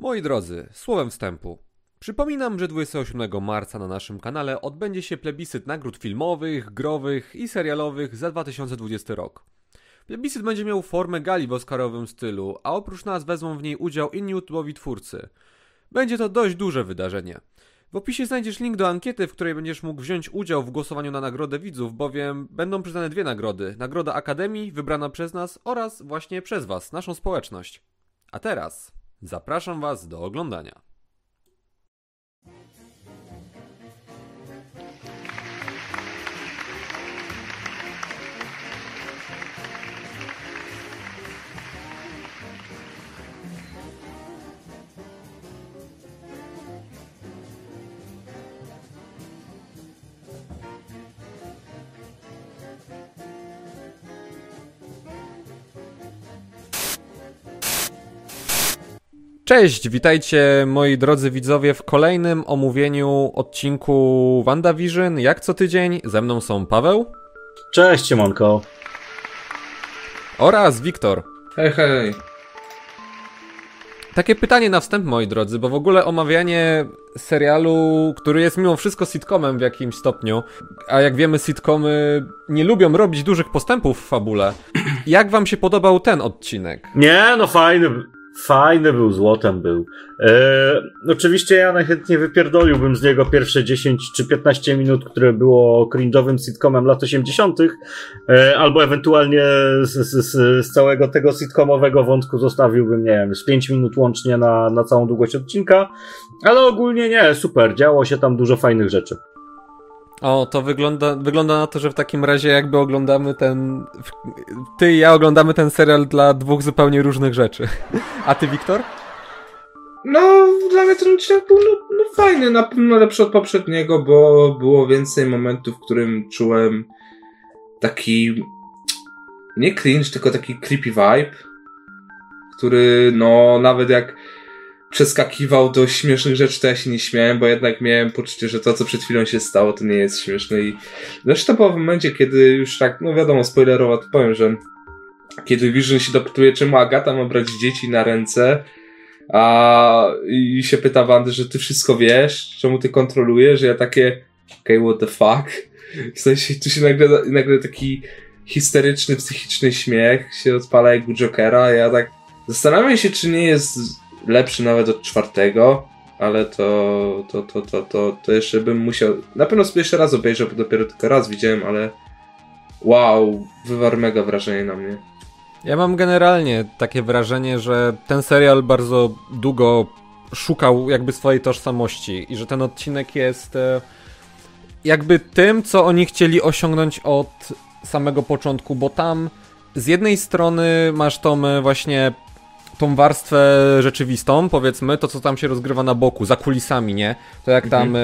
Moi drodzy, słowem wstępu. Przypominam, że 27 marca na naszym kanale odbędzie się plebiscyt nagród filmowych, growych i serialowych za 2020 rok. Plebiscyt będzie miał formę gali w oscarowym stylu, a oprócz nas wezmą w niej udział inni YouTube'owi twórcy. Będzie to dość duże wydarzenie. W opisie znajdziesz link do ankiety, w której będziesz mógł wziąć udział w głosowaniu na nagrodę widzów, bowiem będą przyznane dwie nagrody. Nagroda Akademii, wybrana przez nas oraz właśnie przez Was, naszą społeczność. A teraz zapraszam Was do oglądania. Cześć, witajcie moi drodzy widzowie w kolejnym omówieniu odcinku WandaVision. Jak co tydzień, ze mną są Paweł Cześć, Siemonko. oraz Wiktor. Hej, hej. Takie pytanie na wstęp, moi drodzy, bo w ogóle omawianie serialu, który jest mimo wszystko sitcomem w jakimś stopniu, a jak wiemy, sitcomy nie lubią robić dużych postępów w fabule. Jak wam się podobał ten odcinek? Nie, no fajny, fajny był, złotem był. E, oczywiście ja najchętniej wypierdoliłbym z niego pierwsze 10 czy 15 minut, które było cringe'owym sitcomem lat 80., e, albo ewentualnie z, z, z całego tego sitcomowego wątku zostawiłbym, nie wiem, z 5 minut łącznie na, na całą długość odcinka, ale ogólnie nie, super, działo się tam dużo fajnych rzeczy. O, to wygląda, wygląda na to, że w takim razie jakby oglądamy ten. Ty i ja oglądamy ten serial dla dwóch zupełnie różnych rzeczy. A ty, Wiktor? No, dla mnie ten odcinek był no, no fajny, na pewno lepszy od poprzedniego, bo było więcej momentów, w którym czułem taki nie cringe, tylko taki creepy vibe, który no nawet jak przeskakiwał do śmiesznych rzeczy, to ja się nie śmiałem, bo jednak miałem poczucie, że to, co przed chwilą się stało, to nie jest śmieszne i zresztą było w momencie, kiedy już tak, no wiadomo, spoilerowo to powiem, że kiedy Vision się dopytuje, czemu Agata ma brać dzieci na ręce, a i się pyta Wandy, że ty wszystko wiesz, czemu ty kontrolujesz, że ja takie, okay, what the fuck? W sensie, tu się nagle, nagle taki histeryczny, psychiczny śmiech się odpala jak u Jokera, ja tak zastanawiam się, czy nie jest lepszy nawet od czwartego, ale to, to, to, to, to, to jeszcze bym musiał, na pewno sobie jeszcze raz obejrzę, bo dopiero tylko raz widziałem, ale wow, wywarł mega wrażenie na mnie. Ja mam generalnie takie wrażenie, że ten serial bardzo długo szukał jakby swojej tożsamości i że ten odcinek jest e, jakby tym, co oni chcieli osiągnąć od samego początku, bo tam z jednej strony masz tą e, właśnie tą warstwę rzeczywistą, powiedzmy, to co tam się rozgrywa na boku, za kulisami, nie? To jak tam e,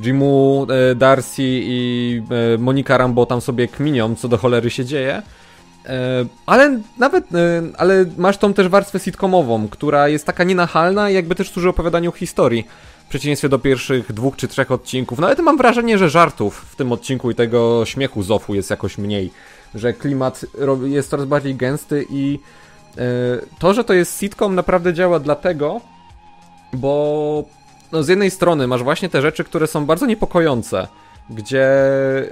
Jimu, e, Darcy i e, Monika Rambo tam sobie kminią, co do cholery się dzieje. E, ale nawet, e, ale masz tą też warstwę sitcomową, która jest taka nienachalna i jakby też służy opowiadaniu historii. W przeciwieństwie do pierwszych dwóch czy trzech odcinków. No ale mam wrażenie, że żartów w tym odcinku i tego śmiechu Zofu jest jakoś mniej. Że klimat jest coraz bardziej gęsty i to, że to jest sitcom naprawdę działa dlatego, bo no z jednej strony masz właśnie te rzeczy, które są bardzo niepokojące, gdzie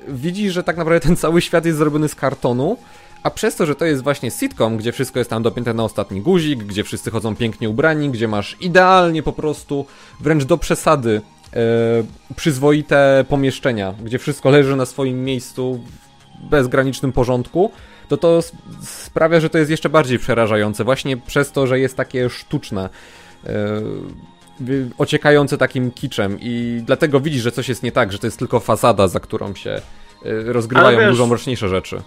widzisz, że tak naprawdę ten cały świat jest zrobiony z kartonu, a przez to, że to jest właśnie sitcom, gdzie wszystko jest tam dopięte na ostatni guzik, gdzie wszyscy chodzą pięknie ubrani, gdzie masz idealnie po prostu, wręcz do przesady, e, przyzwoite pomieszczenia, gdzie wszystko leży na swoim miejscu bezgranicznym porządku, to to sprawia, że to jest jeszcze bardziej przerażające, właśnie przez to, że jest takie sztuczne. wy- ociekające takim kiczem i dlatego widzisz, że coś jest nie tak, że to jest tylko fasada, za którą się e, rozgrywają wiesz- dużo mroczniejsze rzeczy.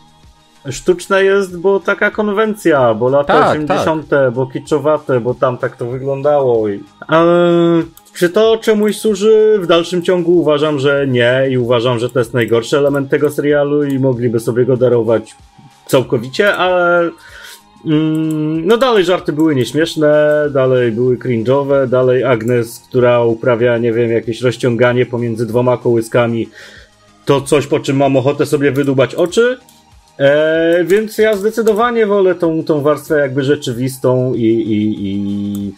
Sztuczne jest, bo taka konwencja, bo lata Tak, 80., bo kiczowate, bo tam tak to wyglądało. I... Ale czy to czemuś służy? W dalszym ciągu uważam, że nie i uważam, że to jest najgorszy element tego serialu i mogliby sobie go darować całkowicie, ale mm, no dalej żarty były nieśmieszne, dalej były cringe'owe, dalej Agnes, która uprawia, nie wiem, jakieś rozciąganie pomiędzy dwoma kołyskami, to coś, po czym mam ochotę sobie wydubać oczy. E, więc ja zdecydowanie wolę tą, tą warstwę jakby rzeczywistą i, i, i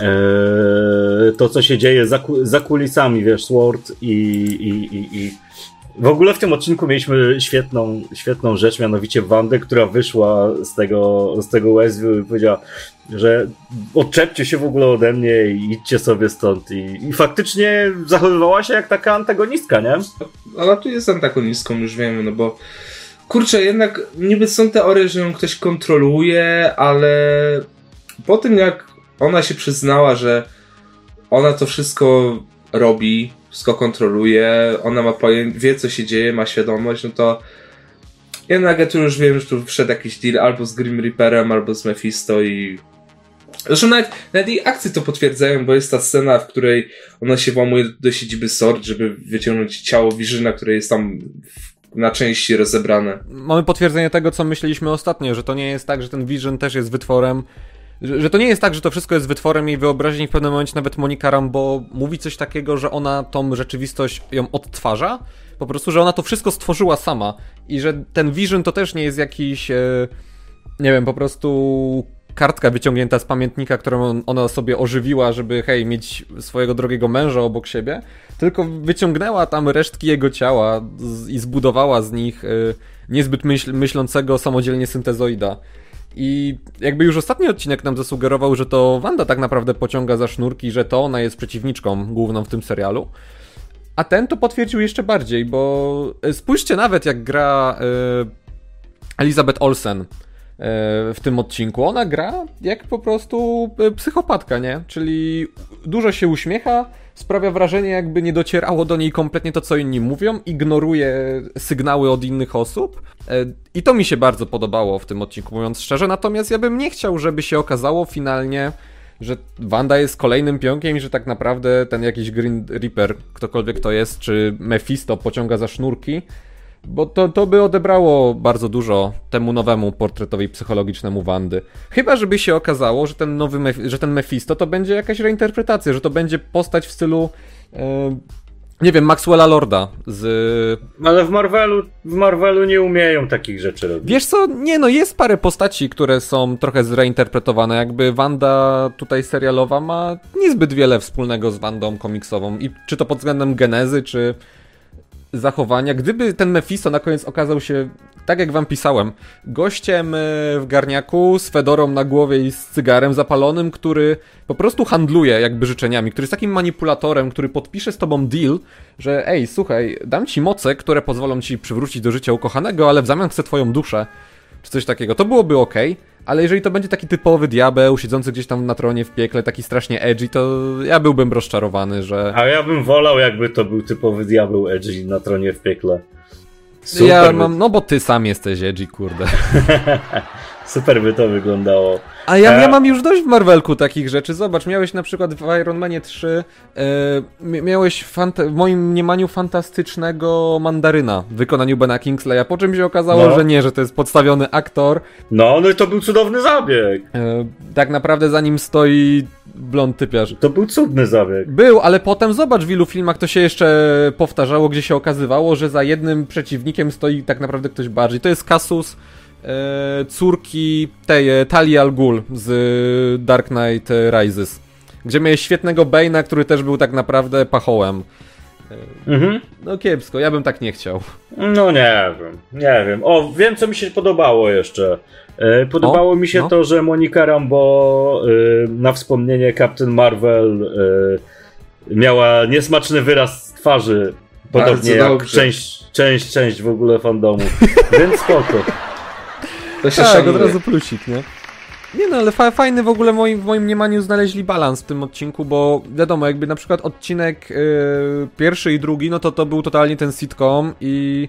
e, to, co się dzieje za, za kulisami, wiesz, Sword i, i, i, i w ogóle w tym odcinku mieliśmy świetną, świetną rzecz, mianowicie Wandę, która wyszła z tego, z tego Westview i powiedziała, że odczepcie się w ogóle ode mnie i idźcie sobie stąd. I, I, faktycznie zachowywała się jak taka antagonistka, nie? Ona tu jest antagonistką, już wiemy, no bo kurczę, jednak niby są teorie, że ją ktoś kontroluje, ale po tym jak ona się przyznała, że ona to wszystko robi, wszystko kontroluje, ona ma pojęcie, wie co się dzieje, ma świadomość, no to jednak ja tu już wiem, że tu wszedł jakiś deal albo z Grim Reaperem, albo z Mephisto i Zresztą nawet, nawet jej akcje to potwierdzają, bo jest ta scena, w której ona się włamuje do siedziby SORD, żeby wyciągnąć ciało Wirzyna, które jest tam na części rozebrane. Mamy potwierdzenie tego, co myśleliśmy ostatnio, że to nie jest tak, że ten Vision też jest wytworem że, to nie jest tak, że to wszystko jest wytworem jej wyobraźni. W pewnym momencie nawet Monika Rambo mówi coś takiego, że ona tą rzeczywistość ją odtwarza. Po prostu, że ona to wszystko stworzyła sama. I że ten Vision to też nie jest jakiś, e, nie wiem, po prostu kartka wyciągnięta z pamiętnika, którą ona sobie ożywiła, żeby hej, mieć swojego drogiego męża obok siebie, tylko wyciągnęła tam resztki jego ciała i zbudowała z nich y, niezbyt myśl myślącego samodzielnie syntezoida. I jakby już ostatni odcinek nam zasugerował, że to Wanda tak naprawdę pociąga za sznurki, że to ona jest przeciwniczką główną w tym serialu. A ten to potwierdził jeszcze bardziej, bo e, spójrzcie nawet jak gra y, Elizabeth Olsen y, w tym odcinku. Ona gra jak po prostu psychopatka, nie? Czyli dużo się uśmiecha, sprawia wrażenie, jakby nie docierało do niej kompletnie to, co inni mówią, ignoruje sygnały od innych osób. E, I to mi się bardzo podobało w tym odcinku, mówiąc szczerze. Natomiast ja bym nie chciał, żeby się okazało finalnie, że Wanda jest kolejnym pionkiem i że tak naprawdę ten jakiś Green Reaper, ktokolwiek to jest, czy Mephisto pociąga za sznurki bo to, to by odebrało bardzo dużo temu nowemu portretowi psychologicznemu Wandy. Chyba, żeby się okazało, że ten nowy, Mef że ten Mephisto to będzie jakaś reinterpretacja, że to będzie postać w stylu e, nie wiem, Maxwella Lorda z... Ale w Marvelu, w Marvelu nie umieją takich rzeczy robić. Wiesz co, nie no, jest parę postaci, które są trochę zreinterpretowane, jakby Wanda tutaj serialowa ma niezbyt wiele wspólnego z Wandą komiksową i czy to pod względem genezy, czy zachowania. Gdyby ten Mephisto na koniec okazał się, tak jak wam pisałem, gościem e, w garniaku z fedorą na głowie i z cygarem zapalonym, który po prostu handluje jakby życzeniami, który jest takim manipulatorem, który podpisze z tobą deal, że ej, słuchaj, dam ci moce, które pozwolą ci przywrócić do życia ukochanego, ale w zamian chcę twoją duszę, czy coś takiego. To byłoby ok. Ale jeżeli to będzie taki typowy diabeł, siedzący gdzieś tam na tronie w piekle, taki strasznie edgy, to ja byłbym rozczarowany, że... A ja bym wolał, jakby to był typowy diabeł edgy na tronie w piekle. Super ja mam, no bo ty sam jesteś edgy, kurde. Super by to wyglądało. A ja, ja e, mam już dość w Marvelku takich rzeczy. Zobacz, miałeś na przykład w Iron Manie 3, yy, miałeś w moim mniemaniu fantastycznego mandaryna w wykonaniu Bena Kingsleya, po czym się okazało, no. że nie, że to jest podstawiony aktor. No, no i to był cudowny zabieg. Yy, tak naprawdę za nim stoi blond typiarz. To był cudny zabieg. Był, ale potem zobacz w ilu filmach to się jeszcze powtarzało, gdzie się okazywało, że za jednym przeciwnikiem stoi tak naprawdę ktoś bardziej. To jest Kasus e, córki tej e, Talia al Ghul z Dark Knight Rises. Gdzie miałeś świetnego Bane'a, który też był tak naprawdę pachołem. E, mhm. No kiepsko, ja bym tak nie chciał. No nie wiem, nie wiem. O, wiem co mi się podobało jeszcze. E, podobało o, mi się no. to, że Monika Rambo e, na wspomnienie Captain Marvel e, miała niesmaczny wyraz twarzy. Podobnie Bardzo jak dobrze. część, część, część w ogóle fandomu. Więc spoko. To się tak, od razu plusik, nie? Nie no, ale fa fajny w ogóle moim, w moim mniemaniu znaleźli balans w tym odcinku, bo wiadomo, jakby na przykład odcinek yy, pierwszy i drugi, no to to był totalnie ten sitcom i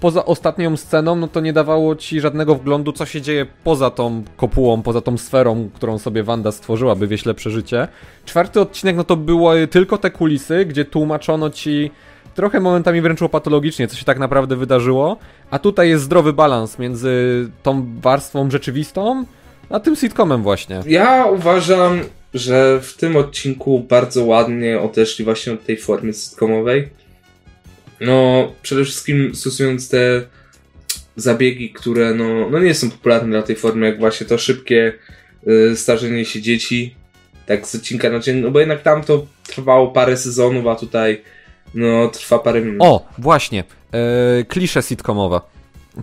poza ostatnią sceną, no to nie dawało ci żadnego wglądu, co się dzieje poza tą kopułą, poza tą sferą, którą sobie Wanda stworzyła, by wieść lepsze życie. Czwarty odcinek, no to były tylko te kulisy, gdzie tłumaczono ci trochę momentami wręcz patologicznie, co się tak naprawdę wydarzyło, a tutaj jest zdrowy balans między tą warstwą rzeczywistą, a tym sitcomem właśnie. Ja uważam, że w tym odcinku bardzo ładnie odeszli właśnie od tej formy sitcomowej. No, przede wszystkim stosując te zabiegi, które no, no nie są popularne dla tej formy, jak właśnie to szybkie y, starzenie się dzieci, tak z odcinka na dzień, no bo jednak tam to trwało parę sezonów, a tutaj no trwa parę minut. O, właśnie, e, klisze sitcomowe.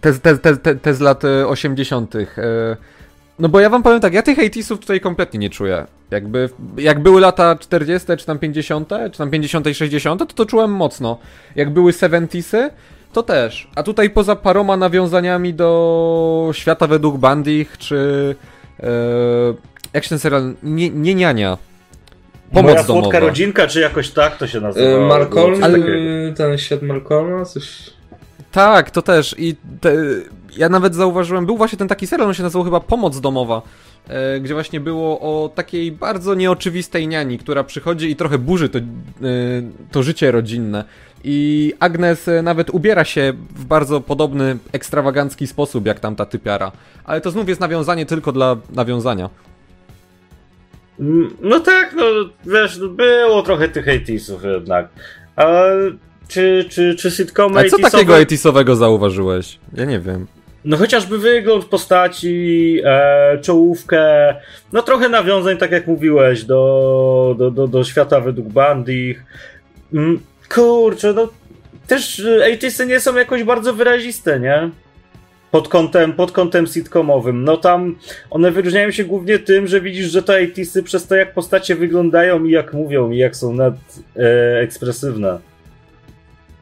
Te, te, te, te, te z lat e, 80. E, no bo ja wam powiem tak, ja tych 80 tutaj kompletnie nie czuję. Jakby, jak były lata 40, czy tam 50, czy tam 50 i 60, to to czułem mocno. Jak były 70 to też. A tutaj poza paroma nawiązaniami do świata według Bandich, czy e, jak się ten serial, nie, nie niania. Pomoc Moja domowa. słodka rodzinka, czy jakoś tak to się nazywa? E, Malcolm, Było coś takiego. e, ten świat Malcolma, coś... Tak, to też. I te, ja nawet zauważyłem, był właśnie ten taki serial, on się nazywał chyba Pomoc Domowa, e, gdzie właśnie było o takiej bardzo nieoczywistej niani, która przychodzi i trochę burzy to, e, to życie rodzinne. I Agnes e, nawet ubiera się w bardzo podobny, ekstrawagancki sposób jak tamta typiara. Ale to znów jest nawiązanie tylko dla nawiązania. Mm, No tak, no wiesz, no, było trochę tych 80sów jednak. A czy, czy, czy sitcomy A co 80sowe takiego 80 zauważyłeś? Ja nie wiem. No chociażby wygląd postaci, e, czołówkę, no trochę nawiązań, tak jak mówiłeś, do, do, do, do świata według Bandich. Mm, kurczę, no też e, 80sy nie są jakoś bardzo wyraziste, nie? Pod kątem, pod kątem sitcomowym. No tam one wyróżniają się głównie tym, że widzisz, że te 80sy przez to jak postacie wyglądają i jak mówią i jak są nad e, ekspresywne.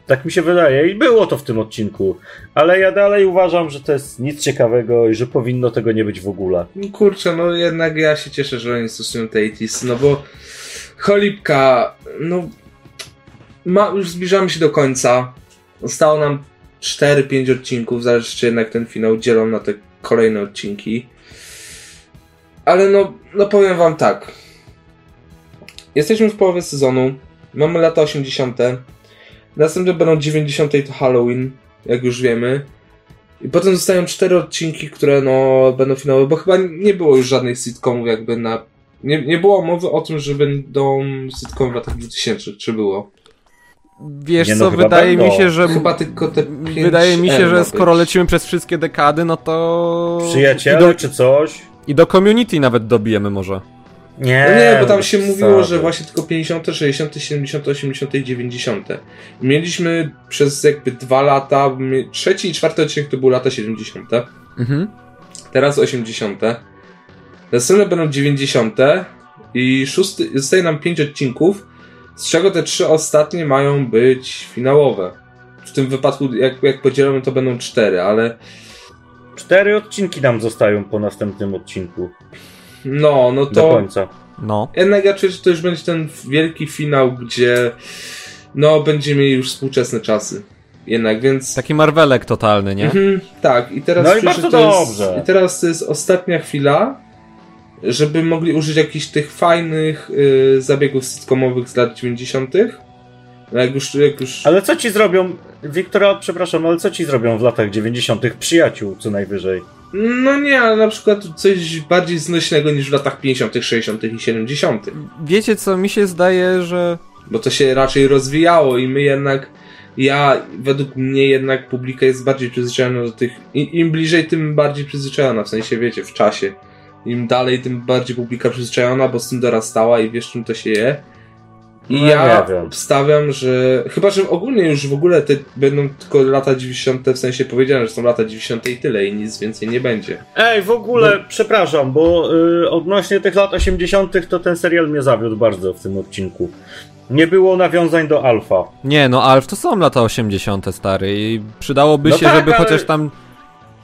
Tak mi się wydaje i było to w tym odcinku. Ale ja dalej uważam, że to jest nic ciekawego i że powinno tego nie być w ogóle. No Kurczę, no jednak ja się cieszę, że oni stosują te 80s, no bo cholipka, no ma, już zbliżamy się do końca. Zostało nam 4-5 odcinków, zależy czy jednak ten finał dzielą na te kolejne odcinki. Ale no, no powiem wam tak. Jesteśmy w połowie sezonu, mamy lata 80. Następne będą 90. to Halloween, jak już wiemy. I potem zostają cztery odcinki, które no będą finałowe, bo chyba nie było już żadnych sitcomów jakby na... Nie, nie było mowy o tym, że będą sitcomy w latach 2000, czy było? Wiesz Nie no, co, wydaje mi się, że... Chyba tylko te 5 Wydaje mi się, że skoro lecimy przez wszystkie dekady, no to... Przyjaciele I do, czy coś? I do community nawet dobijemy może. Nie. No nie, bo tam się przesady. mówiło, że właśnie tylko 50, 60, 70, 80 i 90. I mieliśmy przez jakby dwa lata, trzeci i czwarty odcinek to były lata 70. Mhm. Teraz 80. Następne będą 90. I szósty, zostaje nam 5 odcinków, z czego te trzy ostatnie mają być finałowe. W tym wypadku, jak, jak podzielamy, to będą cztery, ale Cztery odcinki nam zostają po następnym odcinku. no, no Do to końca. No. jednak ja czuję, że to już będzie ten wielki finał, gdzie no, będziemy mieli już współczesne czasy. Jednak, więc... Taki Marvelek totalny, nie? Mhm, tak, i teraz No i bardzo to jest, dobrze. I teraz to jest ostatnia chwila, żeby mogli użyć jakichś tych fajnych y, zabiegów sitcomowych z lat 90. No jak już, jak już... Ale co ci zrobią, Wiktora, przepraszam, ale co ci zrobią w latach 90. przyjaciół co najwyżej? No nie, ale na przykład coś bardziej znośnego niż w latach 50., 60. i 70. Wiecie co, mi się zdaje, że... Bo to się raczej rozwijało i my jednak, ja, według mnie jednak publika jest bardziej przyzwyczajona do tych, im, im bliżej, tym bardziej przyzwyczajona, w sensie wiecie, w czasie. Im dalej, tym bardziej publika przyzwyczajona, bo z tym dorastała i wiesz czym to się je. I No, ja wiem. obstawiam, że chyba, że ogólnie już w ogóle te będą tylko lata 90, w sensie powiedziane, że są lata 90 i tyle i nic więcej nie będzie. Ej, w ogóle, przepraszam, bo y, odnośnie tych lat 80. to ten serial mnie zawiódł bardzo w tym odcinku. Nie było nawiązań do Alfa. Nie, no Alf to są lata 80. stary i przydałoby No się, tak, żeby ale- chociaż tam...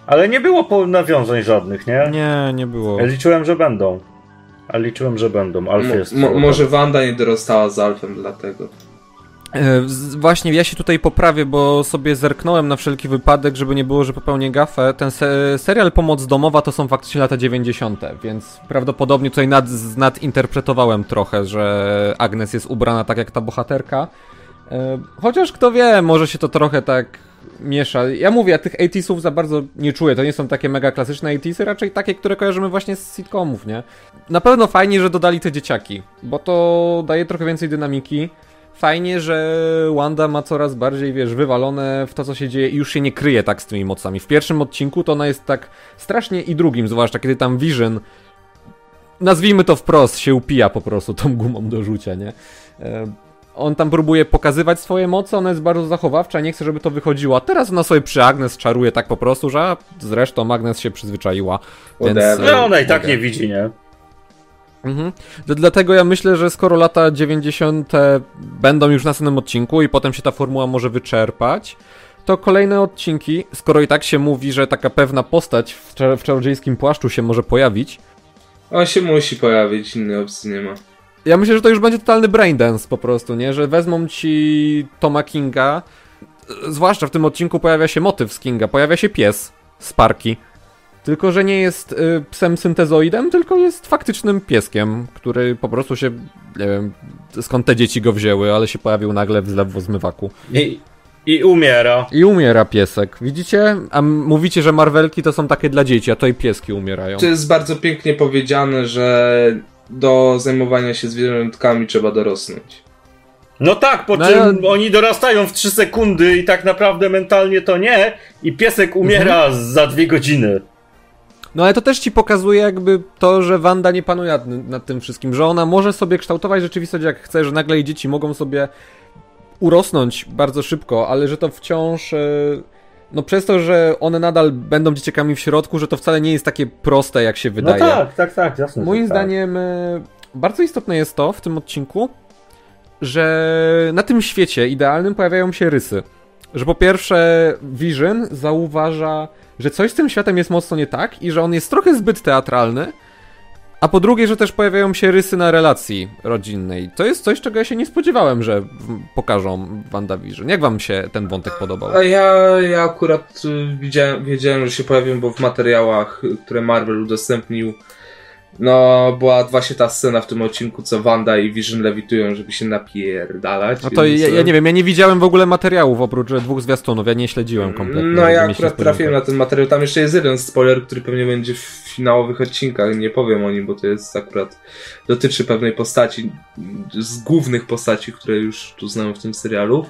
Ale nie było po nawiązań żadnych, nie? Nie, nie było. Ja liczyłem, że będą. A liczyłem, że będą. Alf jest. mo, może Wanda nie dorastała z Alfem dlatego. E, Właśnie, ja się tutaj poprawię, bo sobie zerknąłem na wszelki wypadek, żeby nie było, że popełnię gafę. Ten se serial Pomoc Domowa to są faktycznie lata 90., więc prawdopodobnie tutaj nad, nadinterpretowałem trochę, że Agnes jest ubrana tak jak ta bohaterka. E, Chociaż kto wie, może się to trochę tak miesza. Ja mówię, ja tych 80sów za bardzo nie czuję. To nie są takie mega klasyczne 80sy, raczej takie, które kojarzymy właśnie z sitcomów, nie? Na pewno fajnie, że dodali te dzieciaki, bo to daje trochę więcej dynamiki. Fajnie, że Wanda ma coraz bardziej, wiesz, wywalone w to, co się dzieje i już się nie kryje tak z tymi mocami. W pierwszym odcinku to ona jest tak strasznie i drugim, zwłaszcza kiedy tam Vision nazwijmy to wprost, się upija po prostu tą gumą do rzucia, nie? E, on tam próbuje pokazywać swoje moce, ona jest bardzo zachowawcza, nie chce, żeby to wychodziło. A teraz ona sobie przy Agnes czaruje tak po prostu, że zresztą Agnes się przyzwyczaiła. Więc, no ona i tak nie widzi, nie? Mhm. Dlatego ja myślę, że skoro lata 90. będą już na następnym odcinku i potem się ta formuła może wyczerpać, to kolejne odcinki, skoro i tak się mówi, że taka pewna postać w, czar w czarodziejskim płaszczu się może pojawić. On się musi pojawić, innej opcji nie ma. Ja myślę, że to już będzie totalny braindance po prostu, nie? Że wezmą ci Toma Kinga, zwłaszcza w tym odcinku pojawia się motyw z Kinga, pojawia się pies z parki. Tylko, że nie jest y, psem syntezoidem, tylko jest faktycznym pieskiem, który po prostu się, nie wiem, skąd te dzieci go wzięły, ale się pojawił nagle w zlewozmywaku. I, I umiera. I umiera piesek, widzicie? A mówicie, że Marvelki to są takie dla dzieci, a to i pieski umierają. To jest bardzo pięknie powiedziane, że do zajmowania się zwierzątkami trzeba dorosnąć. No tak, po no, czym ja... oni dorastają w 3 sekundy i tak naprawdę mentalnie to nie i piesek umiera mhm. za dwie godziny. No ale to też ci pokazuje jakby to, że Wanda nie panuje nad, nad, tym wszystkim, że ona może sobie kształtować rzeczywistość jak chce, że nagle jej dzieci mogą sobie urosnąć bardzo szybko, ale że to wciąż... Yy no przez to, że one nadal będą dzieciakami w środku, że to wcale nie jest takie proste, jak się wydaje. No tak, tak, tak, jasne. Moim tak. zdaniem e, bardzo istotne jest to w tym odcinku, że na tym świecie idealnym pojawiają się rysy. Że po pierwsze Vision zauważa, że coś z tym światem jest mocno nie tak i że on jest trochę zbyt teatralny, a po drugie, że też pojawiają się rysy na relacji rodzinnej. To jest coś, czego ja się nie spodziewałem, że pokażą WandaVision. Jak wam się ten wątek podobał? Ja, ja akurat y, widziałem, wiedziałem, że się pojawią, bo w materiałach, które Marvel udostępnił, no, była właśnie ta scena w tym odcinku, co Wanda i Vision lewitują, żeby się napierdalać. No to więc... ja, ja, nie wiem, ja nie widziałem w ogóle materiałów oprócz dwóch zwiastunów, ja nie śledziłem kompletnie. No ja akurat trafiłem na ten materiał, tam jeszcze jest jeden spoiler, który pewnie będzie w finałowych odcinkach, nie powiem o nim, bo to jest akurat, dotyczy pewnej postaci, z głównych postaci, które już tu znamy w tym serialu,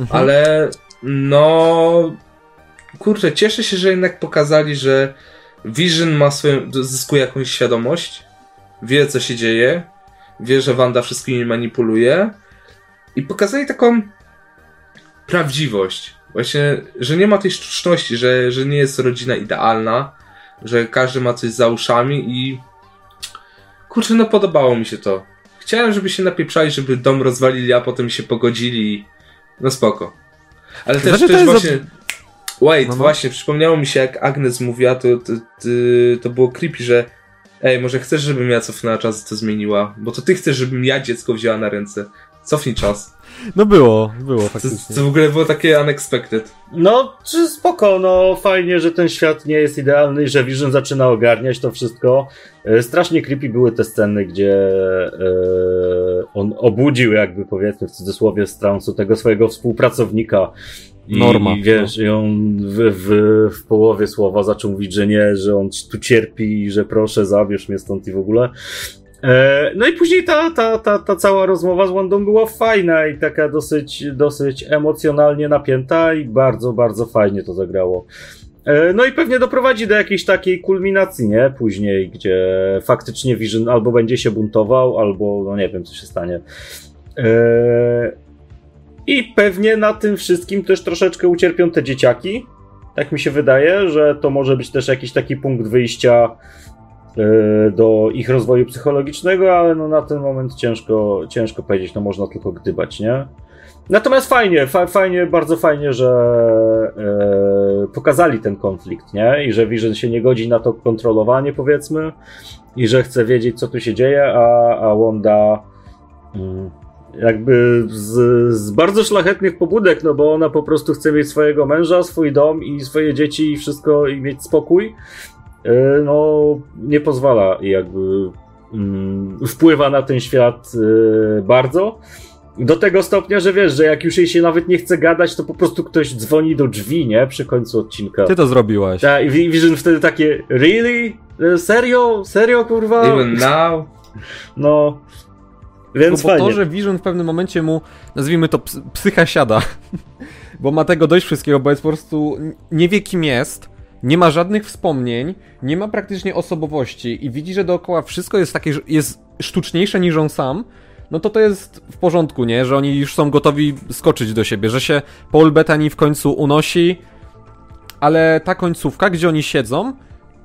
mhm. ale no kurczę, cieszę się, że jednak pokazali, że Vision ma swoją, zyskuje jakąś świadomość, wie co się dzieje, wie, że Wanda wszystkimi manipuluje i pokazali taką prawdziwość. Właśnie, że nie ma tej sztuczności, że, że nie jest rodzina idealna, że każdy ma coś za uszami i kurczę, no podobało mi się to. Chciałem, żeby się napieprzali, żeby dom rozwalili, a potem się pogodzili. No spoko. Ale też, znaczy, też właśnie... Wait, no, no. właśnie, przypomniało mi się, jak Agnes mówiła, to, to, to, to było creepy, że ej, może chcesz, żebym ja cofnęła czas i to zmieniła? Bo to ty chcesz, żebym ja dziecko wzięła na ręce. Cofnij czas. No było, było faktycznie. To, to w ogóle było takie unexpected. No, czy spoko, no fajnie, że ten świat nie jest idealny i że Vision zaczyna ogarniać to wszystko. E, strasznie creepy były te sceny, gdzie e, on obudził jakby powiedzmy w cudzysłowie z transu tego swojego współpracownika i, Norma. I wiesz, no. i on w, w, w połowie słowa zaczął mówić, że nie, że on tu cierpi i że proszę, zabierz mnie stąd i w ogóle. E, no i później ta, ta, ta, ta cała rozmowa z Wandą była fajna i taka dosyć, dosyć emocjonalnie napięta i bardzo, bardzo fajnie to zagrało. E, no i pewnie doprowadzi do jakiejś takiej kulminacji, nie? Później, gdzie faktycznie Vision albo będzie się buntował, albo no nie wiem, co się stanie. E, I pewnie na tym wszystkim też troszeczkę ucierpią te dzieciaki. Tak mi się wydaje, że to może być też jakiś taki punkt wyjścia E, do ich rozwoju psychologicznego, ale no na ten moment ciężko, ciężko powiedzieć, no można tylko gdybać, nie? Natomiast fajnie, fa fajnie, bardzo fajnie, że e, pokazali ten konflikt, nie? I że Vision się nie godzi na to kontrolowanie, powiedzmy, i że chce wiedzieć, co tu się dzieje, a, a Wanda mm, jakby z, z bardzo szlachetnych pobudek, no bo ona po prostu chce mieć swojego męża, swój dom i swoje dzieci i wszystko i mieć spokój. E, no, nie pozwala jakby mm, wpływa na ten świat e, bardzo. Do tego stopnia, że wiesz, że jak już jej się nawet nie chce gadać, to po prostu ktoś dzwoni do drzwi, nie? Przy końcu odcinka. Ty to zrobiłaś. Tak, i Vision wtedy takie, really? E, serio? Serio, kurwa? Even now? No. Więc bo, bo to, że Vision w pewnym momencie mu, nazwijmy to, psycha siada, bo ma tego dość wszystkiego, bo jest po prostu, nie wie kim jest, nie ma żadnych wspomnień, nie ma praktycznie osobowości i widzi, że dookoła wszystko jest takie, że jest sztuczniejsze niż on sam, no to to jest w porządku, nie? Że oni już są gotowi skoczyć do siebie, że się Paul Bettany w końcu unosi, ale ta końcówka, gdzie oni siedzą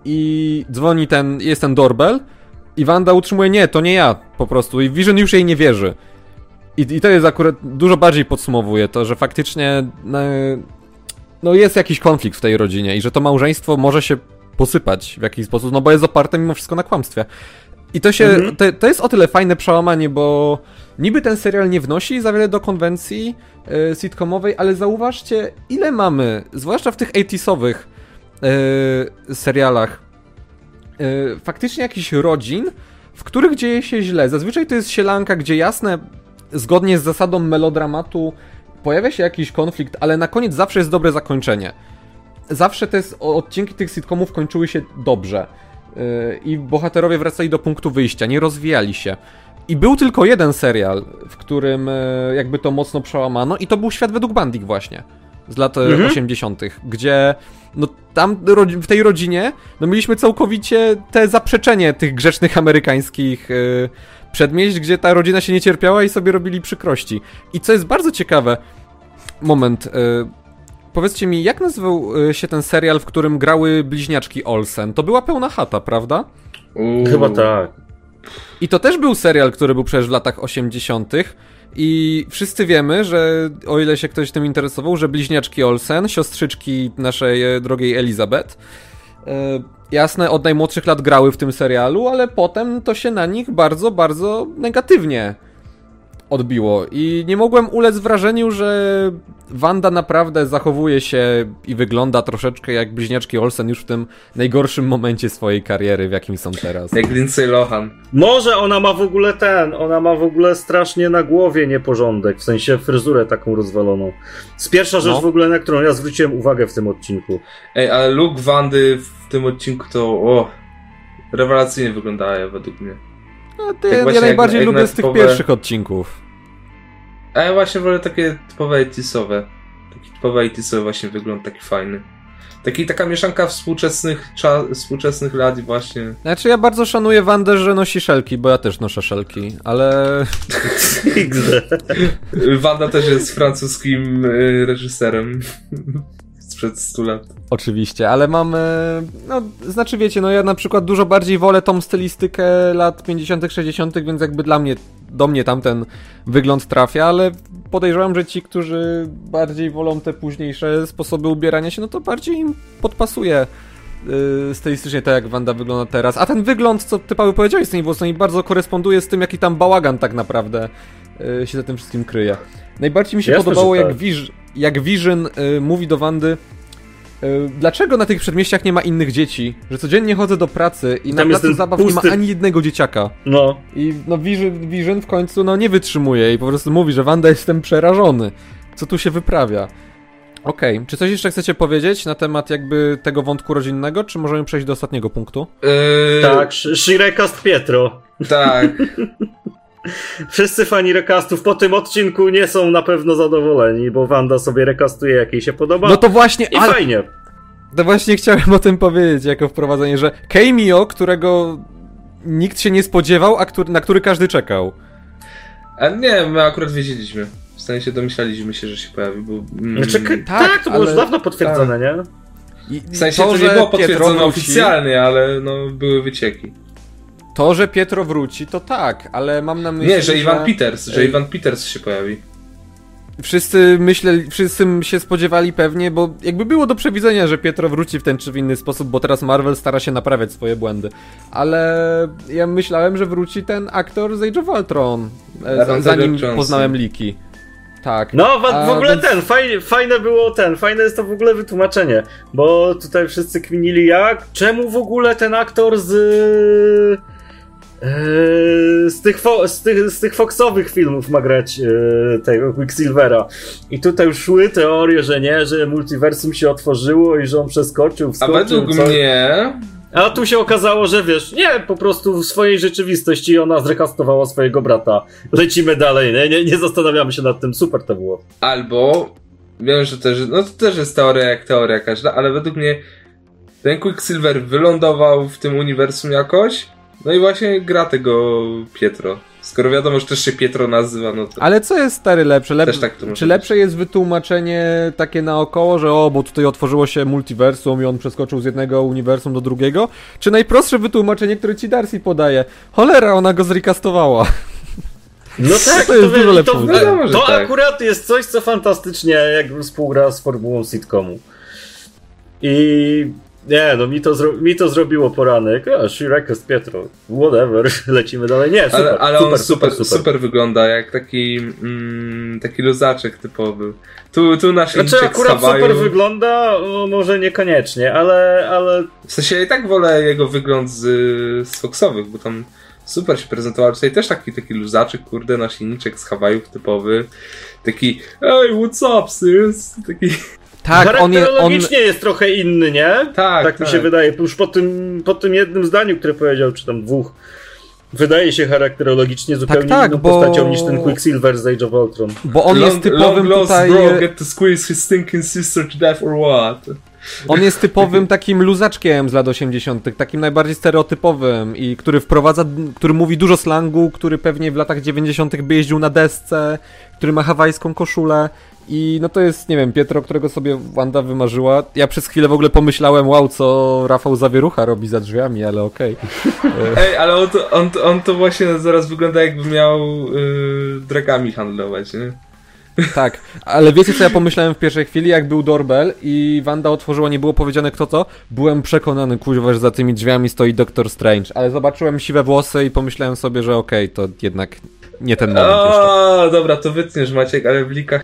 i dzwoni ten, jest ten doorbell i Wanda utrzymuje, nie, to nie ja po prostu i Vision już jej nie wierzy. I, I to jest akurat dużo bardziej podsumowuje to, że faktycznie no, no jest jakiś konflikt w tej rodzinie i że to małżeństwo może się posypać w jakiś sposób, no bo jest oparte mimo wszystko na kłamstwie. I to się, mhm. to, to, jest o tyle fajne przełamanie, bo niby ten serial nie wnosi za wiele do konwencji yy, sitcomowej, ale zauważcie, ile mamy, zwłaszcza w tych 80sowych yy, serialach, yy, faktycznie jakichś rodzin, w których dzieje się źle. Zazwyczaj to jest sielanka, gdzie jasne, zgodnie z zasadą melodramatu, pojawia się jakiś konflikt, ale na koniec zawsze jest dobre zakończenie. Zawsze te odcinki tych sitcomów kończyły się dobrze. Yy, I bohaterowie wracali do punktu wyjścia, nie rozwijali się. I był tylko jeden serial, w którym yy, jakby to mocno przełamano, i to był Świat według Bandik właśnie. Z lat yy, mhm. 80., gdzie no tam w tej rodzinie no mieliśmy całkowicie te zaprzeczenie tych grzecznych amerykańskich przedmieść, gdzie ta rodzina się nie cierpiała i sobie robili przykrości. I co jest bardzo ciekawe, moment, yy, powiedzcie mi, jak nazywał e, się ten serial, w którym grały bliźniaczki Olsen? To była pełna chata, prawda? Chyba tak. I to też był serial, który był przecież w latach 80. I wszyscy wiemy, że o ile się ktoś tym interesował, że bliźniaczki Olsen, siostrzyczki naszej e, drogiej Elizabeth, jasne, od najmłodszych lat grały w tym serialu, ale potem to się na nich bardzo, bardzo negatywnie odbiło. I nie mogłem ulec wrażeniu, że Wanda naprawdę zachowuje się i wygląda troszeczkę jak bliźniaczki Olsen już w tym najgorszym momencie swojej kariery, w jakim są teraz. Jak Lindsay Lohan. Może ona ma w ogóle ten, ona ma w ogóle strasznie na głowie nieporządek, w sensie fryzurę taką rozwaloną. Z pierwsza rzecz no. w ogóle, na którą ja zwróciłem uwagę w tym odcinku. Ej, ale look Wandy w tym odcinku to o, rewelacyjnie wyglądała według mnie. No, ty, tak ja najbardziej jak, lubię jak z tych typowe... pierwszych odcinków. A ja właśnie wolę takie typowe 80 Taki typowy 80 właśnie wygląd taki fajny. Taki, taka mieszanka współczesnych, cza, współczesnych lat i właśnie. Znaczy ja bardzo szanuję Wandę, że nosi szelki, bo ja też noszę szelki, ale... Wanda też jest francuskim y, reżyserem sprzed 100 lat. Oczywiście, ale mamy, no, znaczy wiecie, no ja na przykład dużo bardziej wolę tą stylistykę lat 50 60 więc jakby dla mnie, do mnie tamten wygląd trafia, ale podejrzewam, że ci, którzy bardziej wolą te późniejsze sposoby ubierania się, no to bardziej im podpasuje yy, stylistycznie tak jak Wanda wygląda teraz. A ten wygląd, co ty Paweł powiedziałeś z tymi włosami, bardzo koresponduje z tym, jaki tam bałagan tak naprawdę yy, się za tym wszystkim kryje. Najbardziej mi się Jasne, podobało, tak. jak, Viz jak Vision yy, mówi do Wandy, yy, dlaczego na tych przedmieściach nie ma innych dzieci? Że codziennie chodzę do pracy i, na placu zabaw pusty... nie ma ani jednego dzieciaka. No. I no Vision, Vision w końcu no nie wytrzymuje i po prostu mówi, że Wanda jestem przerażony. Co tu się wyprawia? Okej, okay. czy coś jeszcze chcecie powiedzieć na temat jakby tego wątku rodzinnego, czy możemy przejść do ostatniego punktu? Yy... Tak, Shrekast Pietro. Tak. Wszyscy fani rekastów po tym odcinku nie są na pewno zadowoleni, bo Wanda sobie rekastuje jak jej się podoba. No to właśnie, i ale... fajnie. To właśnie chciałem o tym powiedzieć jako wprowadzenie, że Keimio, którego nikt się nie spodziewał, a który, na który każdy czekał. A nie, my akurat wiedzieliśmy. W sensie domyślaliśmy się, że się pojawi, bo... Mm, znaczy, tak, tak, to było ale... już dawno potwierdzone, tak. nie? I, w sensie to, to nie było potwierdzone oficjalnie, ale no, były wycieki. To, że Pietro wróci, to tak, ale mam na myśli. Nie, że Ivan Peters, że Ivan Peters się pojawi. Wszyscy myśleli, wszyscy się spodziewali pewnie, bo jakby było do przewidzenia, że Pietro wróci w ten czy w inny sposób, bo teraz Marvel stara się naprawiać swoje błędy. Ale ja myślałem, że wróci ten aktor z Age of Ultron, e, zanim poznałem Liki. Tak. No, w, w ogóle więc... ten, fajne, fajne było ten, fajne jest to w ogóle wytłumaczenie, bo tutaj wszyscy kminili jak, czemu w ogóle ten aktor z z tych, z, tych, z tych Foxowych filmów ma grać e, tego Quicksilvera. I tutaj już szły teorie, że nie, że multiversum się otworzyło i że on przeskoczył, wskoczył. A według co... mnie... A tu się okazało, że wiesz, nie, po prostu w swojej rzeczywistości ona zrekastowała swojego brata. Lecimy dalej, nie, nie, nie zastanawiamy się nad tym, super to było. Albo, wiem, że też, no to też jest teoria jak teoria każda, ale według mnie ten Quicksilver wylądował w tym uniwersum jakoś, no i właśnie gra tego Pietro. Skoro wiadomo, że też się Pietro nazywa, no to... Ale co jest stary lepsze? Lep... Też tak to Czy być. lepsze jest wytłumaczenie takie naokoło, że o, bo tutaj otworzyło się multiversum i on przeskoczył z jednego uniwersum do drugiego? Czy najprostsze wytłumaczenie, które ci Darcy podaje? Cholera, ona go zrikastowała. No tak, To jest wie- dużo lepsze to, to tak. akurat jest coś, co fantastycznie jakby współgra z formułą sitcomu. I nie, no mi to, zro- mi to zrobiło poranek. A, Shrek jest Pietro. Whatever, lecimy dalej. Nie, super, ale, ale super, on super, super, super, wygląda, jak taki mm, taki luzaczek typowy. Tu, tu nasz Znaczy z akurat Hawaju. super wygląda, może niekoniecznie, ale, ale W sensie ja i tak wolę jego wygląd z, z Foxowych, bo tam super się prezentował. Tutaj też taki, taki luzaczek, kurde, nasz silniczek z Hawajów typowy. Taki, hey, what's up, sis? Taki, Tak, on, je, on, charakterologicznie jest trochę inny, nie? tak, Tak mi się wydaje. Już po tym, po tym jednym zdaniu, które powiedział, czy tam dwóch, wydaje się charakterologicznie zupełnie tak, inną bo- postacią niż ten Quicksilver z Age of Ultron. bo on jest typowym long tutaj... bro, get to squeeze his stinking sister to death or what? On jest typowym takim luzaczkiem z lat 80., takim najbardziej stereotypowym i który wprowadza, który mówi dużo slangu, który pewnie w latach 90. by jeździł na desce, który ma hawajską koszulę i no to jest, nie wiem, Pietro, którego sobie Wanda wymarzyła. Ja przez chwilę w ogóle pomyślałem, wow, co Rafał Zawierucha robi za drzwiami, ale okej. Ej, ale on to, on, on to właśnie zaraz wygląda jakby miał yy, dragami handlować, nie? Tak, ale wiecie co ja pomyślałem w pierwszej chwili, jak był doorbell i Wanda otworzyła, nie było powiedziane kto to, byłem przekonany, kuźwa, że za tymi drzwiami stoi Doctor Strange, ale zobaczyłem siwe włosy i pomyślałem sobie, że okej, to jednak nie ten moment jeszcze. O, dobra, to wytniesz Maciek, ale w likach...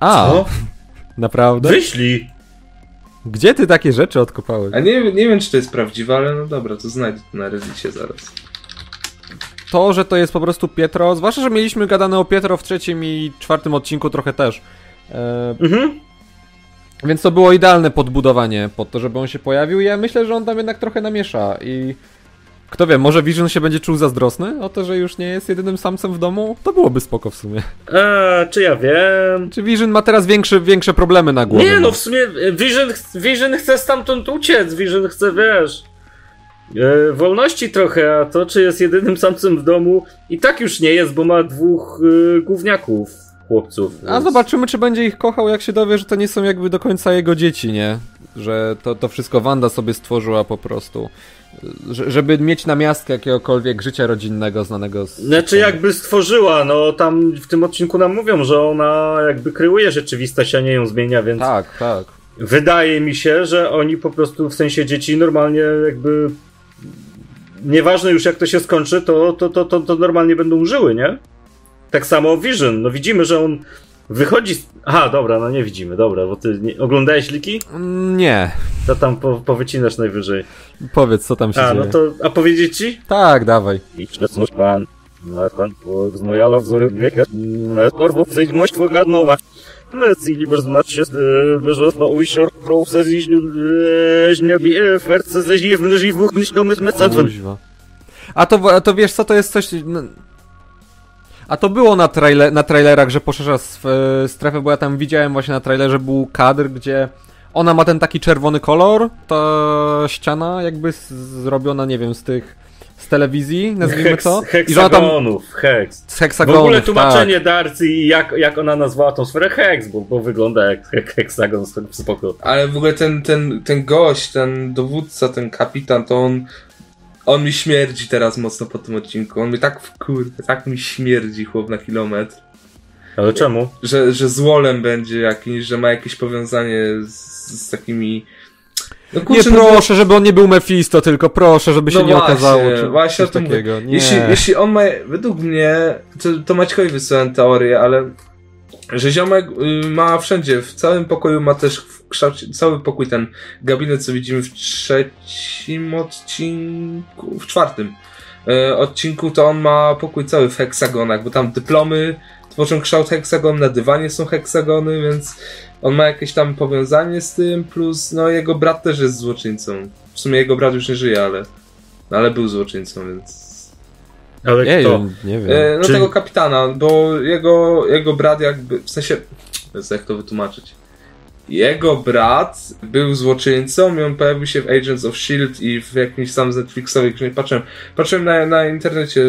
A, Co? naprawdę? Wyślij! Gdzie ty takie rzeczy odkopałeś? A nie, nie wiem, czy to jest prawdziwe, ale no dobra, to znajdę to na Reddicie zaraz. To, że to jest po prostu Pietro, zwłaszcza, że mieliśmy gadane o Pietro w trzecim i czwartym odcinku trochę też. E, Mhm. Więc to było idealne podbudowanie pod to, żeby on się pojawił. I ja myślę, że on tam jednak trochę namiesza i kto wie, może Vision się będzie czuł zazdrosny o to, że już nie jest jedynym samcem w domu? To byłoby spoko w sumie. Eee, czy ja wiem? Czy Vision ma teraz większe, większe problemy na głowie? Nie, no w sumie e, Vision, Vision chce stamtąd uciec, Vision chce, wiesz, e, wolności trochę, a to, czy jest jedynym samcem w domu, i tak już nie jest, bo ma dwóch e, gówniaków, chłopców. A więc- zobaczymy, czy będzie ich kochał, jak się dowie, że to nie są jakby do końca jego dzieci, nie? Że to, to wszystko Wanda sobie stworzyła po prostu. Że, żeby mieć namiastkę jakiegokolwiek życia rodzinnego znanego z... Znaczy jakby stworzyła, no tam w tym odcinku nam mówią, że ona jakby kryuje rzeczywistość, a nie ją zmienia, więc Tak, tak. wydaje mi się, że oni po prostu w sensie dzieci normalnie jakby nieważne już jak to się skończy, to, to, to, to, to normalnie będą żyły, nie? Tak samo Vision, no widzimy, że on wychodzi z... Aha, dobra, no nie widzimy, dobra, bo ty nie... oglądałeś liki? Mm, Nie. To tam po, powycinasz najwyżej. Powiedz, co tam się A, dzieje. no to, a powiedzieć ci? Tak, dawaj. I coś pan, pan znojala wzory wieka, na torbu wzejdź mość pogadnowa. Leci liber znać się, wyrzutno ujsior, krowce ziś, żniabi, ferce ze ziwny, żywuch, myślomy z mecedwem. Kuźwa. A to, a to wiesz co, to jest coś... A to było na, traile, na trailerach, że poszerza sw- strefę, bo ja tam widziałem właśnie na trailerze był kadr, gdzie ona ma ten taki czerwony kolor, ta ściana jakby z- zrobiona, nie wiem, z tych... z telewizji, nazwijmy Heks, to. I że ona tam heksagonów, heks. z W heksagonów, ogóle tłumaczenie tak. Darcy i jak, jak ona nazwała tą sferę heks, bo, bo wygląda jak hek- heksagon spoko. Ale w ogóle ten, ten, ten gość, ten dowódca, ten kapitan, to on. On mi śmierdzi teraz mocno po tym odcinku. On mi tak w kurde, tak mi śmierdzi chłop na kilometr. Ale czemu? Że, że z Wolem będzie jakiś, że ma jakieś powiązanie z, z takimi. No Nie kurczę, no bo- proszę, żeby on nie był Mephisto, tylko proszę, żeby się No nie właśnie, okazało czy właśnie coś o tym takiego. Nie. Jeśli, jeśli on ma, według mnie, to, to Maćkowi wysłałem teorię, ale że ziomek y, ma wszędzie, w całym pokoju ma też w kształcie, cały pokój ten gabinet, co widzimy w trzecim odcinku, w czwartym y, odcinku, to on ma pokój cały w heksagonach, bo tam dyplomy tworzą kształt heksagon, na dywanie są heksagony, więc on ma jakieś tam powiązanie z tym, plus no jego brat też jest złoczyńcą. W sumie jego brat już nie żyje, ale, ale był złoczyńcą, więc Ale Nie kto? wiem, nie wiem. E, no Czy- tego kapitana, bo jego, jego brat jakby, w sensie, jak to wytłumaczyć? jego brat był złoczyńcą i on pojawił się w Agents of S.H.I.E.L.D. i w jakimś tam z Netflixowej grze. Patrzyłem, patrzyłem na, na internecie,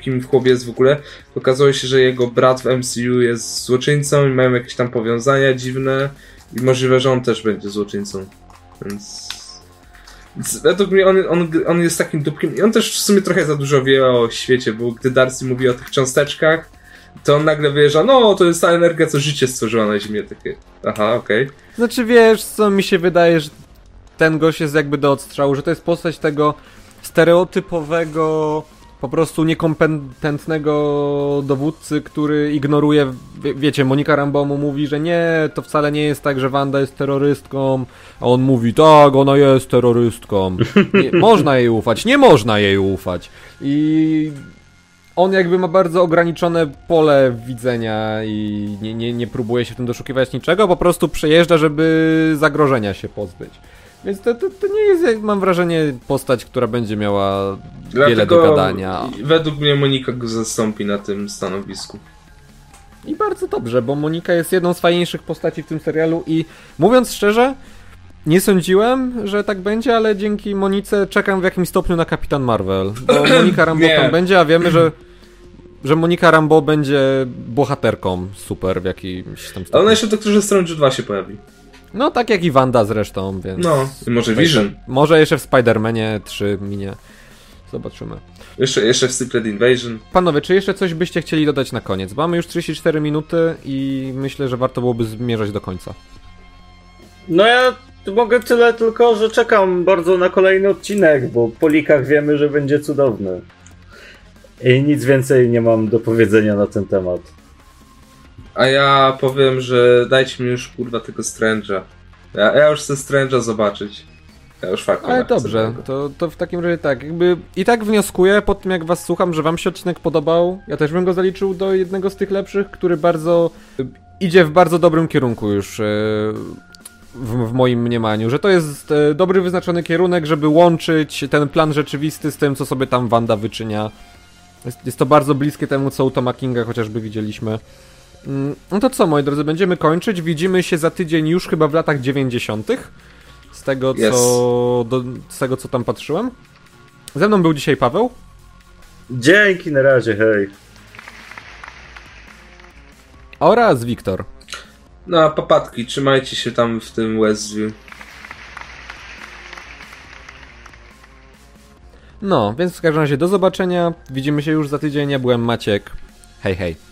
kim w chłopie jest w ogóle. Okazało się, że jego brat w MCU jest złoczyńcą i mają jakieś tam powiązania dziwne i możliwe, że on też będzie złoczyńcą. Więc... Według mnie on, on, on jest takim dupkiem i on też w sumie trochę za dużo wie o świecie, bo gdy Darcy mówi o tych cząsteczkach, to on nagle wyjeżdża, no to jest ta energia, co życie stworzyła na Ziemię. Takie, aha, okej. Okay. Znaczy wiesz, co mi się wydaje, że ten gość jest jakby do odstrzału, że to jest postać tego stereotypowego, po prostu niekompetentnego dowódcy, który ignoruje, wie, wiecie, Monika Rambo mu mówi, że nie, to wcale nie jest tak, że Wanda jest terrorystką, a on mówi, tak, ona jest terrorystką. Nie, można jej ufać, nie można jej ufać. I on jakby ma bardzo ograniczone pole widzenia i nie, nie, nie próbuje się w tym doszukiwać niczego, po prostu przejeżdża, żeby zagrożenia się pozbyć. Więc to, to, to nie jest, mam wrażenie, postać, która będzie miała Dlatego wiele do gadania. Według mnie Monika go zastąpi na tym stanowisku. I bardzo dobrze, bo Monika jest jedną z fajniejszych postaci w tym serialu i mówiąc szczerze, nie sądziłem, że tak będzie, ale dzięki Monice czekam w jakimś stopniu na Kapitan Marvel. Bo Monika Rambo tam będzie, a wiemy, że, że Monika Rambo będzie bohaterką super w jakimś tam stopniu. Ale ona jeszcze Doktorze Strange 2 się pojawi. No, tak jak i Wanda zresztą, więc... No, i może Vision. Może jeszcze w Spider-Manie 3 minie. Zobaczymy. Jeszcze, jeszcze w Secret Invasion. Panowie, czy jeszcze coś byście chcieli dodać na koniec? Mamy już 34 minuty i myślę, że warto byłoby zmierzać do końca. No ja mogę tyle tylko, że czekam bardzo na kolejny odcinek, bo po likach wiemy, że będzie cudowny. I nic więcej nie mam do powiedzenia na ten temat. A ja powiem, że dajcie mi już kurwa tego Strange'a. Ja, ja już chcę Strange'a zobaczyć. Ja już fakt. Ale dobrze, to, to w takim razie tak, jakby i tak wnioskuję po tym jak was słucham, że wam się odcinek podobał. Ja też bym go zaliczył do jednego z tych lepszych, który bardzo idzie w bardzo dobrym kierunku już e, w, w, moim mniemaniu, że to jest e, dobry wyznaczony kierunek, żeby łączyć ten plan rzeczywisty z tym, co sobie tam Wanda wyczynia. Jest, jest to bardzo bliskie temu, co u Toma Kinga chociażby widzieliśmy. Mm, no to co, moi drodzy, będziemy kończyć. Widzimy się za tydzień już chyba w latach 90. Z tego, yes. co, do, z tego, co tam patrzyłem. Ze mną był dzisiaj Paweł. Dzięki, na razie, hej. Oraz Wiktor. No, papatki, trzymajcie się tam w tym Westview. No, więc w każdym razie do zobaczenia. Widzimy się już za tydzień. Ja byłem Maciek. Hej, hej.